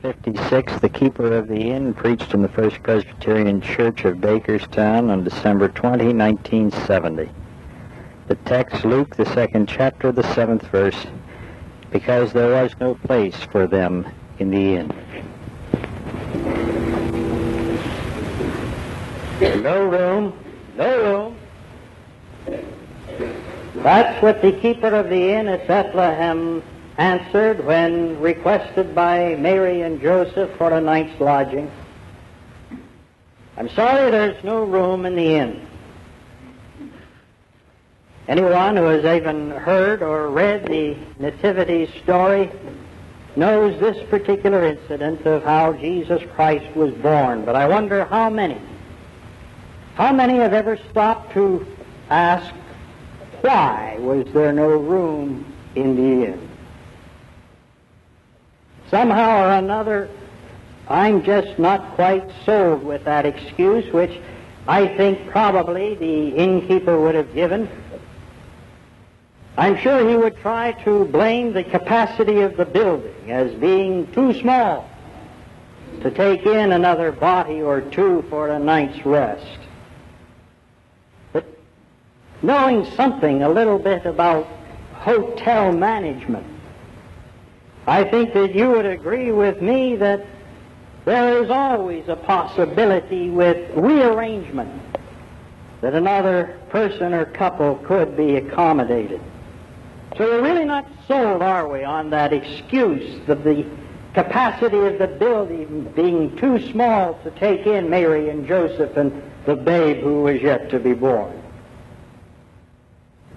56, the keeper of the inn preached in the First Presbyterian Church of Bakerstown on December 20, 1970. The text, Luke, the second chapter, the seventh verse, because there was no place for them in the inn. No room, no room. That's what the keeper of the inn at Bethlehem answered when requested by Mary and Joseph for a night's lodging. I'm sorry there's no room in the inn. Anyone who has even heard or read the Nativity story knows this particular incident of how Jesus Christ was born. But I wonder how many, how many have ever stopped to ask, why was there no room in the inn? Somehow or another, I'm just not quite sold with that excuse, which I think probably the innkeeper would have given. I'm sure he would try to blame the capacity of the building as being too small to take in another body or two for a night's rest. But knowing something a little bit about hotel management, I think that you would agree with me that there is always a possibility with rearrangement that another person or couple could be accommodated. So we're really not sold, are we, on that excuse of the capacity of the building being too small to take in Mary and Joseph and the babe who was yet to be born.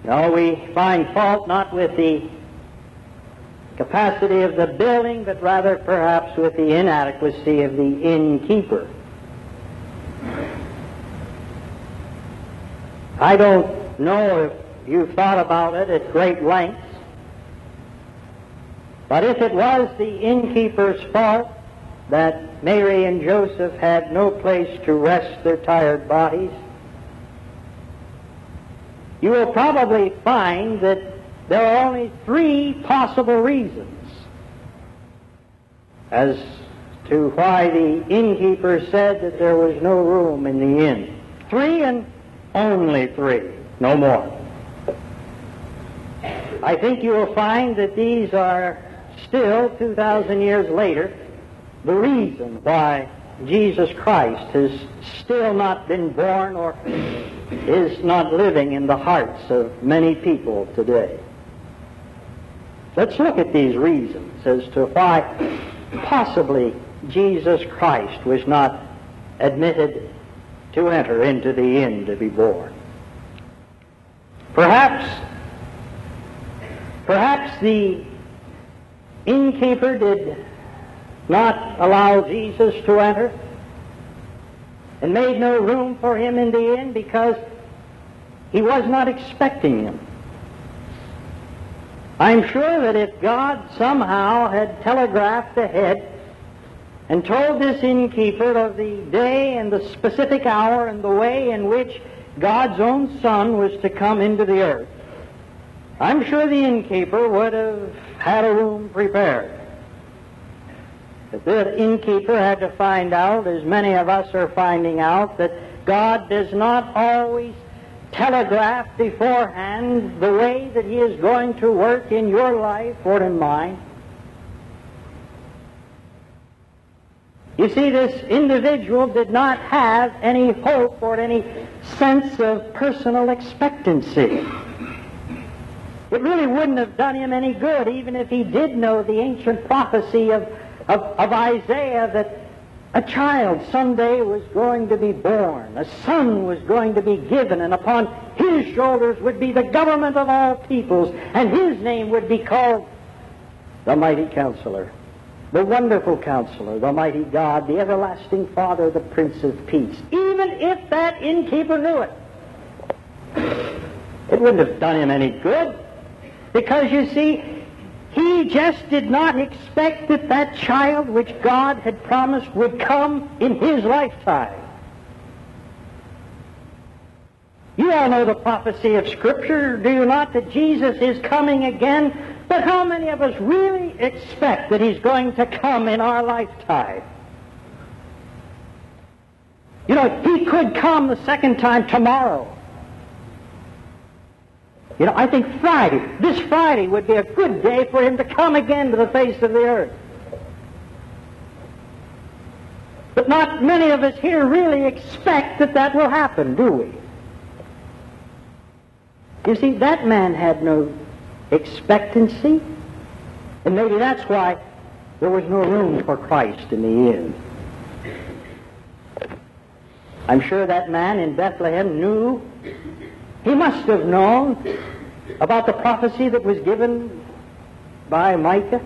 No, we find fault not with the capacity of the building, but rather perhaps with the inadequacy of the innkeeper. I don't know if you've thought about it at great lengths, but if it was the innkeeper's fault that Mary and Joseph had no place to rest their tired bodies, you will probably find that there are only three possible reasons as to why the innkeeper said that there was no room in the inn. Three and only three, no more. I think you will find that these are still, 2,000 years later, the reason why Jesus Christ has still not been born or is not living in the hearts of many people today. Let's look at these reasons as to why possibly Jesus Christ was not admitted to enter into the inn to be born. Perhaps, perhaps the innkeeper did not allow Jesus to enter and made no room for him in the inn because he was not expecting him. I'm sure that if God somehow had telegraphed ahead and told this innkeeper of the day and the specific hour and the way in which God's own Son was to come into the earth, I'm sure the innkeeper would have had a room prepared. But the innkeeper had to find out, as many of us are finding out, that God does not always telegraph beforehand the way that He is going to work in your life or in mine. You see, this individual did not have any hope or any sense of personal expectancy. It really wouldn't have done him any good, even if he did know the ancient prophecy of, of, of Isaiah that a child someday was going to be born. A son was going to be given, and upon his shoulders would be the government of all peoples, and his name would be called the Mighty Counselor, the Wonderful Counselor, the Mighty God, the Everlasting Father, the Prince of Peace. Even if that innkeeper knew it, it wouldn't have done him any good. Because you see, he just did not expect that that child which God had promised would come in his lifetime. You all know the prophecy of Scripture, do you not, that Jesus is coming again But how many of us really expect that he's going to come in our lifetime? You know, he could come the second time tomorrow. You know, I think Friday, this Friday would be a good day for him to come again to the face of the earth. But not many of us here really expect that that will happen, do we? You see, that man had no expectancy. And maybe that's why there was no room for Christ in the inn. I'm sure that man in Bethlehem knew, he must have known about the prophecy that was given by Micah.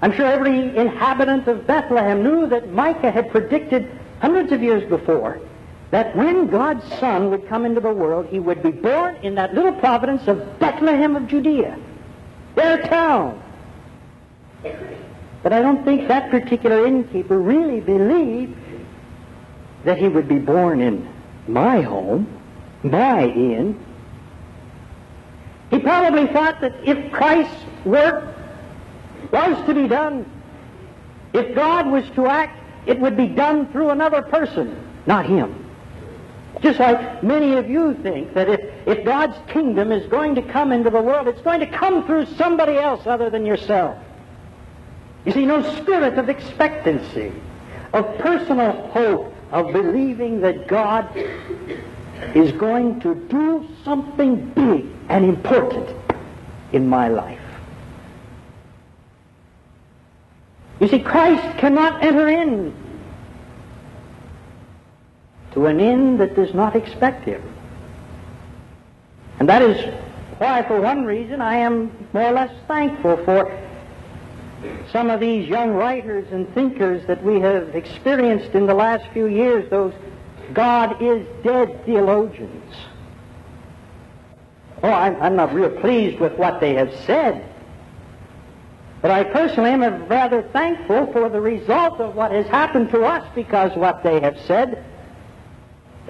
I'm sure every inhabitant of Bethlehem knew that Micah had predicted hundreds of years before that when God's Son would come into the world, he would be born in that little province of Bethlehem of Judea, their town. But I don't think that particular innkeeper really believed that he would be born in my home, my inn. He probably thought that if Christ's work was to be done, if God was to act, it would be done through another person, not him. Just like many of you think that if, if God's kingdom is going to come into the world, it's going to come through somebody else other than yourself. You see, no spirit of expectancy, of personal hope, of believing that God is going to do something big and important in my life. You see, Christ cannot enter in to an end that does not expect him. And that is why, for one reason, I am more or less thankful for some of these young writers and thinkers that we have experienced in the last few years, those God is dead theologians. Oh, I'm, I'm not real pleased with what they have said. But I personally am rather thankful for the result of what has happened to us because what they have said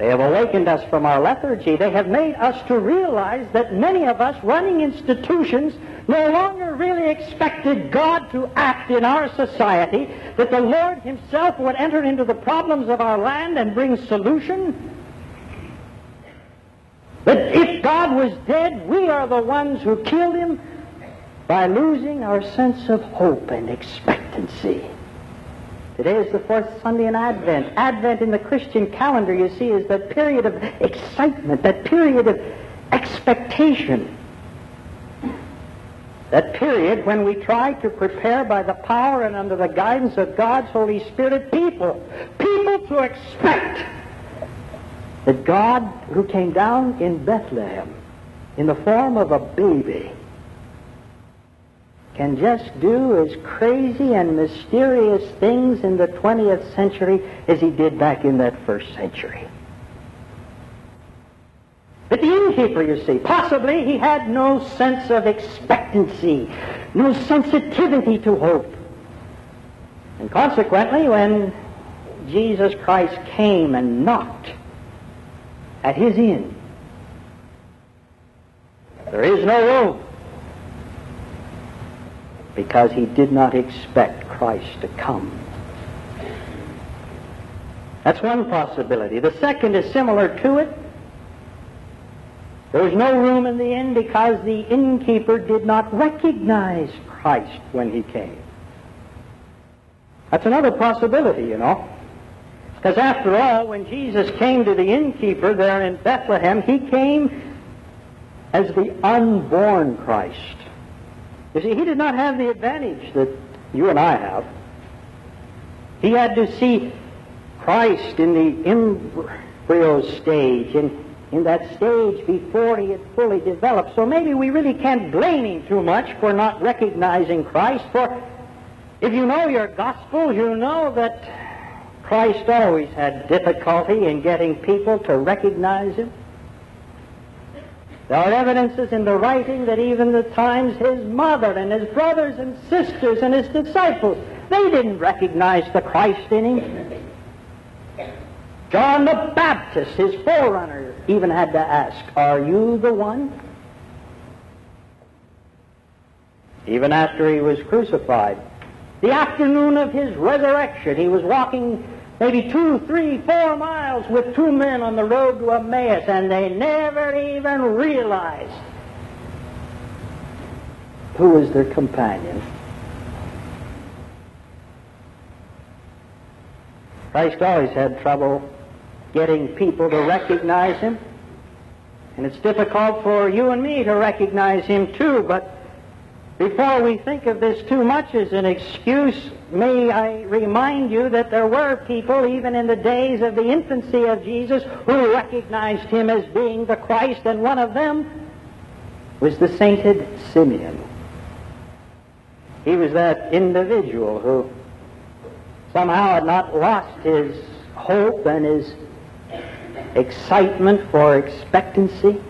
they have awakened us from our lethargy. They have made us to realize that many of us running institutions no longer really expected God to act in our society, that the Lord himself would enter into the problems of our land and bring solution. That if God was dead, we are the ones who killed him by losing our sense of hope and expectancy. Today is the fourth Sunday in Advent. Advent in the Christian calendar, you see, is that period of excitement, that period of expectation. That period when we try to prepare by the power and under the guidance of God's Holy Spirit people, people to expect that God, who came down in Bethlehem in the form of a baby, can just do as crazy and mysterious things in the 20th century as he did back in that first century. But the innkeeper, you see, possibly he had no sense of expectancy, no sensitivity to hope. And consequently, when Jesus Christ came and knocked at his inn, there is no room because he did not expect Christ to come. That's one possibility. The second is similar to it. There was no room in the inn because the innkeeper did not recognize Christ when he came. That's another possibility, you know. Because after all, when Jesus came to the innkeeper there in Bethlehem, he came as the unborn Christ. You see, he did not have the advantage that you and I have. He had to see Christ in the embryo stage, in, in that stage before he had fully developed. So maybe we really can't blame him too much for not recognizing Christ, for if you know your gospel, you know that Christ always had difficulty in getting people to recognize him. There are evidences in the writing that even the times his mother and his brothers and sisters and his disciples, they didn't recognize the Christ in him. John the Baptist, his forerunner, even had to ask, Are you the one? even after he was crucified. The afternoon of his resurrection, he was walking maybe two, three, four miles with two men on the road to Emmaus, and they never even realized who was their companion. Christ always had trouble getting people to recognize him. And it's difficult for you and me to recognize him too, but before we think of this too much as an excuse, may I remind you that there were people, even in the days of the infancy of Jesus, who recognized him as being the Christ, and one of them was the sainted Simeon. He was that individual who somehow had not lost his hope and his excitement for expectancy.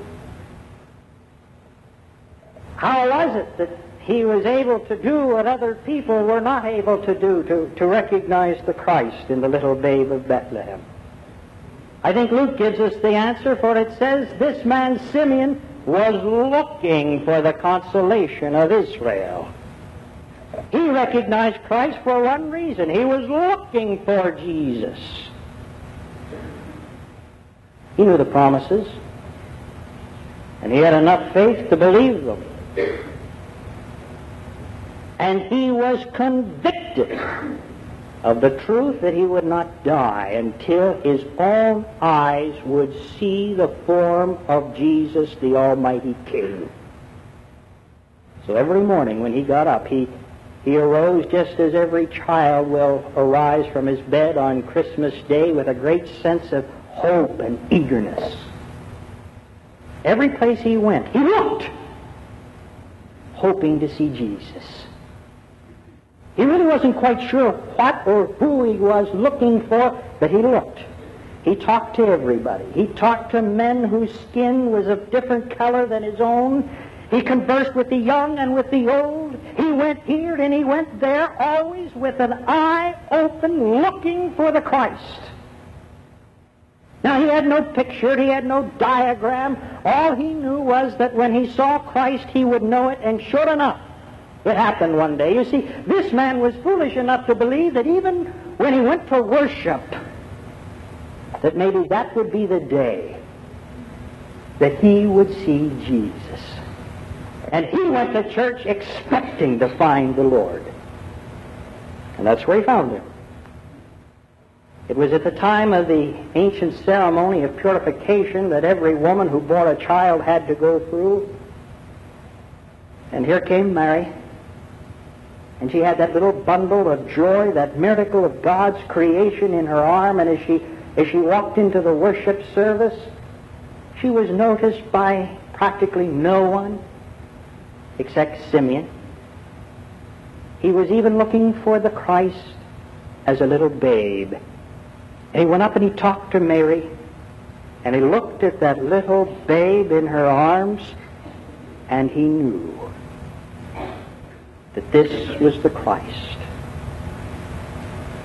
How was it that he was able to do what other people were not able to do, to, to recognize the Christ in the little babe of Bethlehem. I think Luke gives us the answer, for it says this man Simeon was looking for the consolation of Israel. He recognized Christ for one reason. He was looking for Jesus. He knew the promises, and he had enough faith to believe them and he was convicted of the truth that he would not die until his own eyes would see the form of Jesus, the Almighty King. So every morning when he got up, he, he arose just as every child will arise from his bed on Christmas Day with a great sense of hope and eagerness. Every place he went, he looked, hoping to see Jesus. He really wasn't quite sure what or who he was looking for, but he looked. He talked to everybody. He talked to men whose skin was of different color than his own. He conversed with the young and with the old. He went here and he went there, always with an eye open, looking for the Christ. Now, he had no picture, he had no diagram. All he knew was that when he saw Christ, he would know it, and sure enough, it happened one day. You see, this man was foolish enough to believe that even when he went to worship, that maybe that would be the day that he would see Jesus. And he went to church expecting to find the Lord. And that's where he found him. It was at the time of the ancient ceremony of purification that every woman who bore a child had to go through. And here came Mary and she had that little bundle of joy, that miracle of God's creation in her arm. And as she, as she walked into the worship service, she was noticed by practically no one except Simeon. He was even looking for the Christ as a little babe. And he went up and he talked to Mary, and he looked at that little babe in her arms, and he knew that this was the Christ.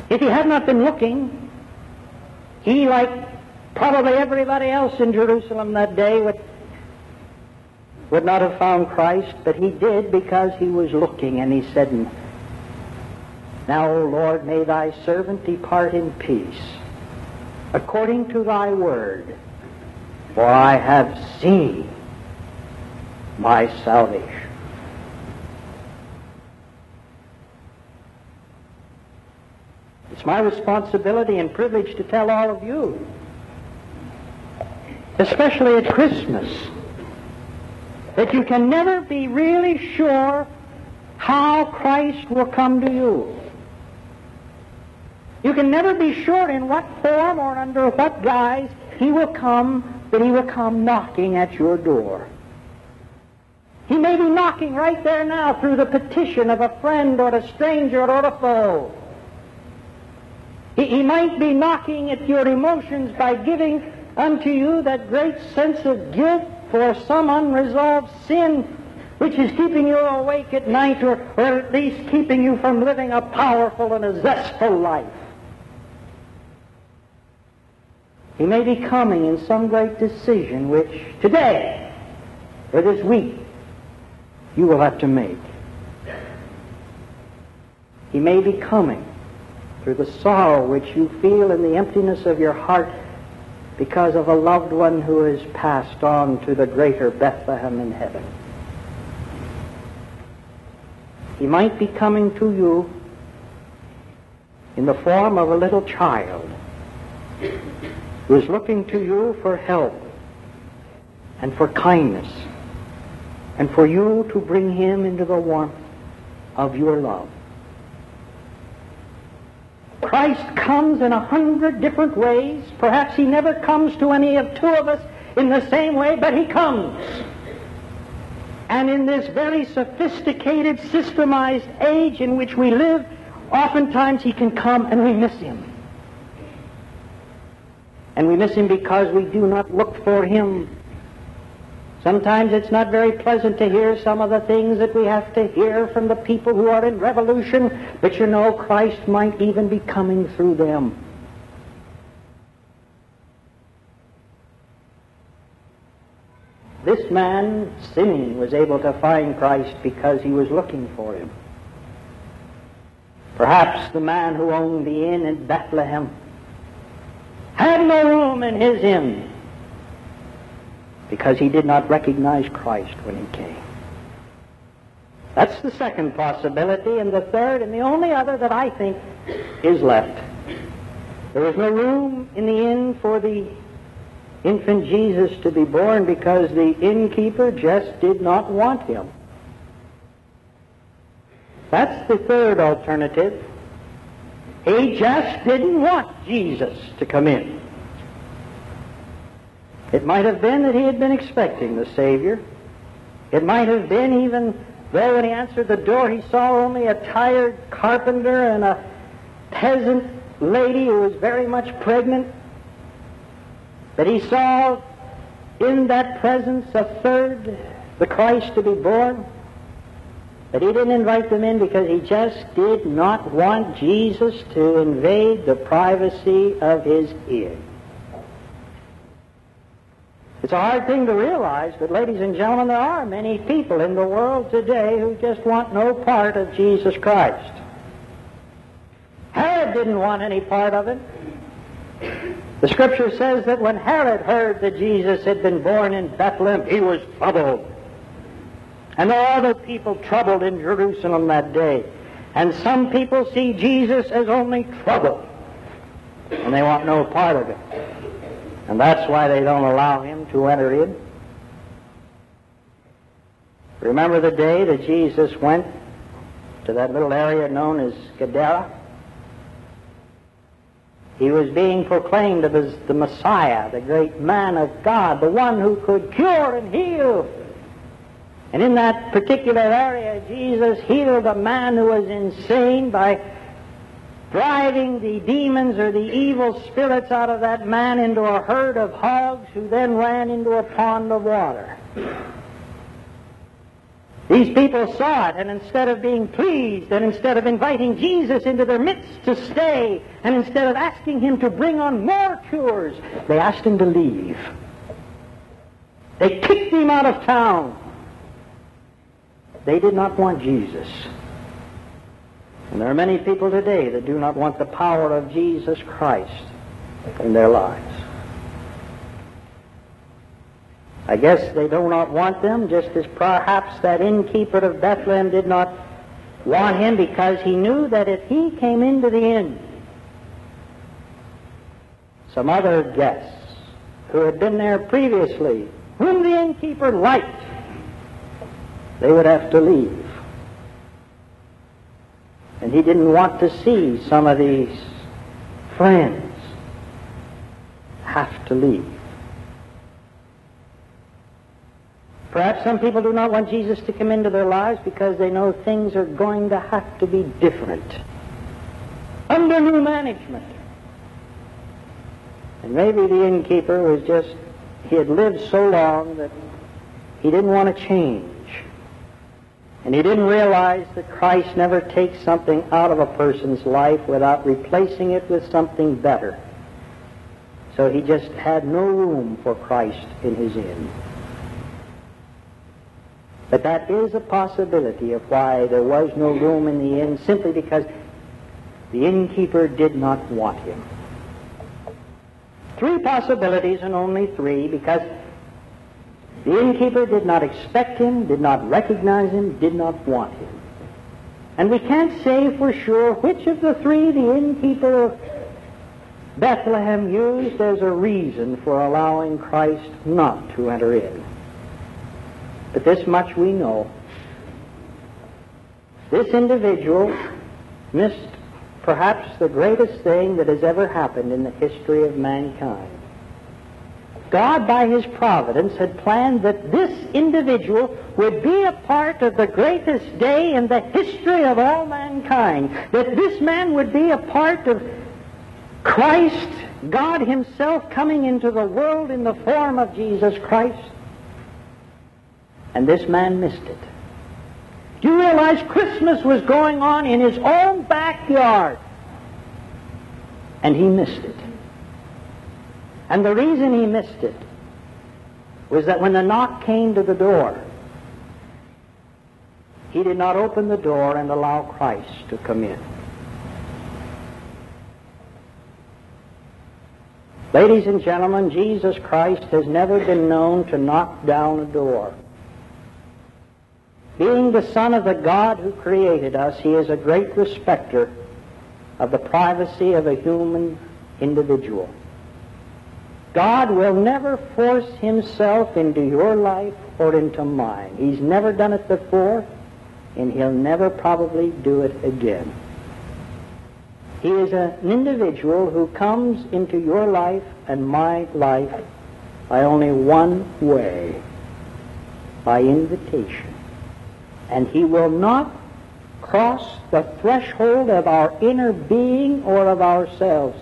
If he had not been looking, he, like probably everybody else in Jerusalem that day, would, would not have found Christ, but he did because he was looking, and he said, Now, O Lord, may thy servant depart in peace, according to thy word, for I have seen my salvation. It's my responsibility and privilege to tell all of you, especially at Christmas, that you can never be really sure how Christ will come to you. You can never be sure in what form or under what guise he will come, that he will come knocking at your door. He may be knocking right there now through the petition of a friend or a stranger or a foe. He, he might be knocking at your emotions by giving unto you that great sense of guilt for some unresolved sin which is keeping you awake at night or, or at least keeping you from living a powerful and a zestful life. He may be coming in some great decision which today or this week you will have to make. He may be coming through the sorrow which you feel in the emptiness of your heart because of a loved one who has passed on to the greater Bethlehem in heaven. He might be coming to you in the form of a little child who is looking to you for help and for kindness and for you to bring him into the warmth of your love. Christ comes in a hundred different ways. Perhaps he never comes to any of two of us in the same way, but he comes. And in this very sophisticated, systemized age in which we live, oftentimes he can come and we miss him. And we miss him because we do not look for him Sometimes it's not very pleasant to hear some of the things that we have to hear from the people who are in revolution, but you know Christ might even be coming through them. This man, Simeon, was able to find Christ because he was looking for him. Perhaps the man who owned the inn in Bethlehem had no room in his inn because he did not recognize Christ when he came. That's the second possibility. And the third, and the only other that I think is left. There was no room in the inn for the infant Jesus to be born because the innkeeper just did not want him. That's the third alternative. He just didn't want Jesus to come in. It might have been that he had been expecting the Savior. It might have been even though when he answered the door he saw only a tired carpenter and a peasant lady who was very much pregnant. That he saw in that presence a third, the Christ to be born. But he didn't invite them in because he just did not want Jesus to invade the privacy of his ear. It's a hard thing to realize, but ladies and gentlemen, there are many people in the world today who just want no part of Jesus Christ. Herod didn't want any part of it. The scripture says that when Herod heard that Jesus had been born in Bethlehem, he was troubled. And there are other people troubled in Jerusalem that day. And some people see Jesus as only trouble. And they want no part of it. And that's why they don't allow him to enter in. Remember the day that Jesus went to that little area known as Gadara? He was being proclaimed as the Messiah, the great man of God, the one who could cure and heal. And in that particular area, Jesus healed a man who was insane by driving the demons or the evil spirits out of that man into a herd of hogs who then ran into a pond of water. These people saw it, and instead of being pleased, and instead of inviting Jesus into their midst to stay, and instead of asking him to bring on more cures, they asked him to leave. They kicked him out of town. They did not want Jesus. And there are many people today that do not want the power of Jesus Christ in their lives. I guess they do not want them, just as perhaps that innkeeper of Bethlehem did not want him because he knew that if he came into the inn, some other guests who had been there previously, whom the innkeeper liked, they would have to leave. And he didn't want to see some of these friends have to leave. Perhaps some people do not want Jesus to come into their lives because they know things are going to have to be different under new management. And maybe the innkeeper was just, he had lived so long that he didn't want to change. And he didn't realize that Christ never takes something out of a person's life without replacing it with something better. So he just had no room for Christ in his inn. But that is a possibility of why there was no room in the inn, simply because the innkeeper did not want him. Three possibilities and only three because the innkeeper did not expect him, did not recognize him, did not want him. And we can't say for sure which of the three the innkeeper of Bethlehem used as a reason for allowing Christ not to enter in. But this much we know. This individual missed perhaps the greatest thing that has ever happened in the history of mankind. God, by his providence, had planned that this individual would be a part of the greatest day in the history of all mankind. That this man would be a part of Christ, God himself coming into the world in the form of Jesus Christ. And this man missed it. Do you realize Christmas was going on in his own backyard? And he missed it. And the reason he missed it was that when the knock came to the door, he did not open the door and allow Christ to come in. Ladies and gentlemen, Jesus Christ has never been known to knock down a door. Being the Son of the God who created us, he is a great respecter of the privacy of a human individual. God will never force himself into your life or into mine. He's never done it before, and he'll never probably do it again. He is an individual who comes into your life and my life by only one way, by invitation. And he will not cross the threshold of our inner being or of ourselves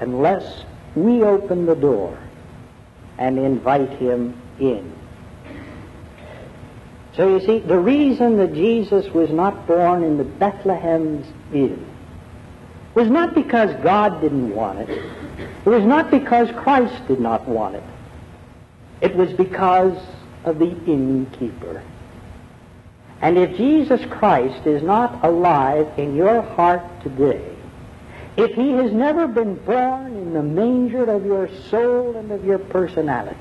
unless we open the door and invite him in. So you see, the reason that Jesus was not born in the Bethlehem's inn was not because God didn't want it. It was not because Christ did not want it. It was because of the innkeeper. And if Jesus Christ is not alive in your heart today, if he has never been born in the manger of your soul and of your personality,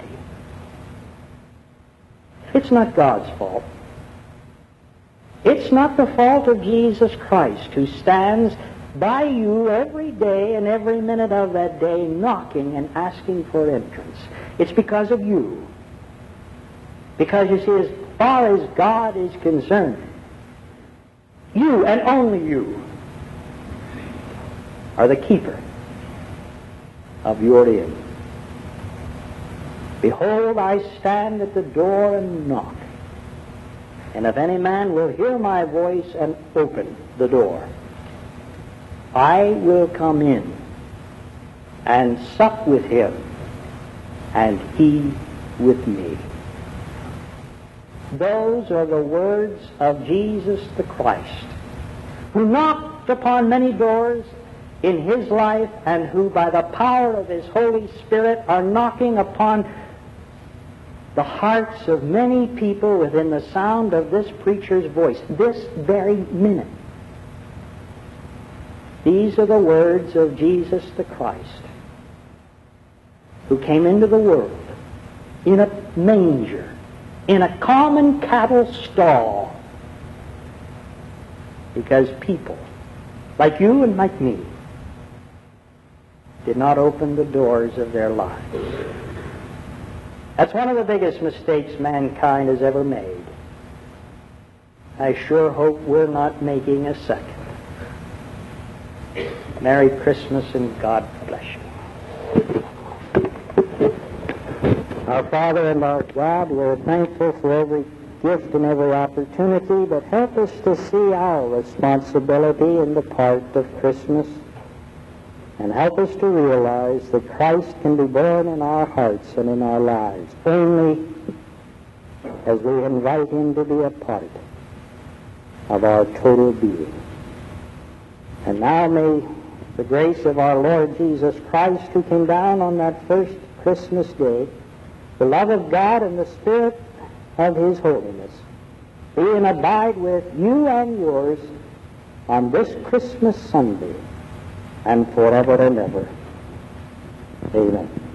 it's not God's fault. It's not the fault of Jesus Christ who stands by you every day and every minute of that day knocking and asking for entrance. It's because of you. Because you see, as far as God is concerned, you and only you are the keeper of your inn. Behold, I stand at the door and knock. And if any man will hear my voice and open the door, I will come in and sup with him, and he with me. Those are the words of Jesus the Christ, who knocked upon many doors in his life and who, by the power of his Holy Spirit, are knocking upon the hearts of many people within the sound of this preacher's voice this very minute. These are the words of Jesus the Christ, who came into the world in a manger in a common cattle stall because people, like you and like me, did not open the doors of their lives. That's one of the biggest mistakes mankind has ever made. I sure hope we're not making a second. Merry Christmas and God bless you. Our Father and our God, we're thankful for every gift and every opportunity, but help us to see our responsibility in the part of Christmas and help us to realize that Christ can be born in our hearts and in our lives only as we invite him to be a part of our total being. And now may the grace of our Lord Jesus Christ, who came down on that first Christmas day, the love of God and the Spirit of His holiness be and abide with you and yours on this Christmas Sunday and forever and ever. Amen.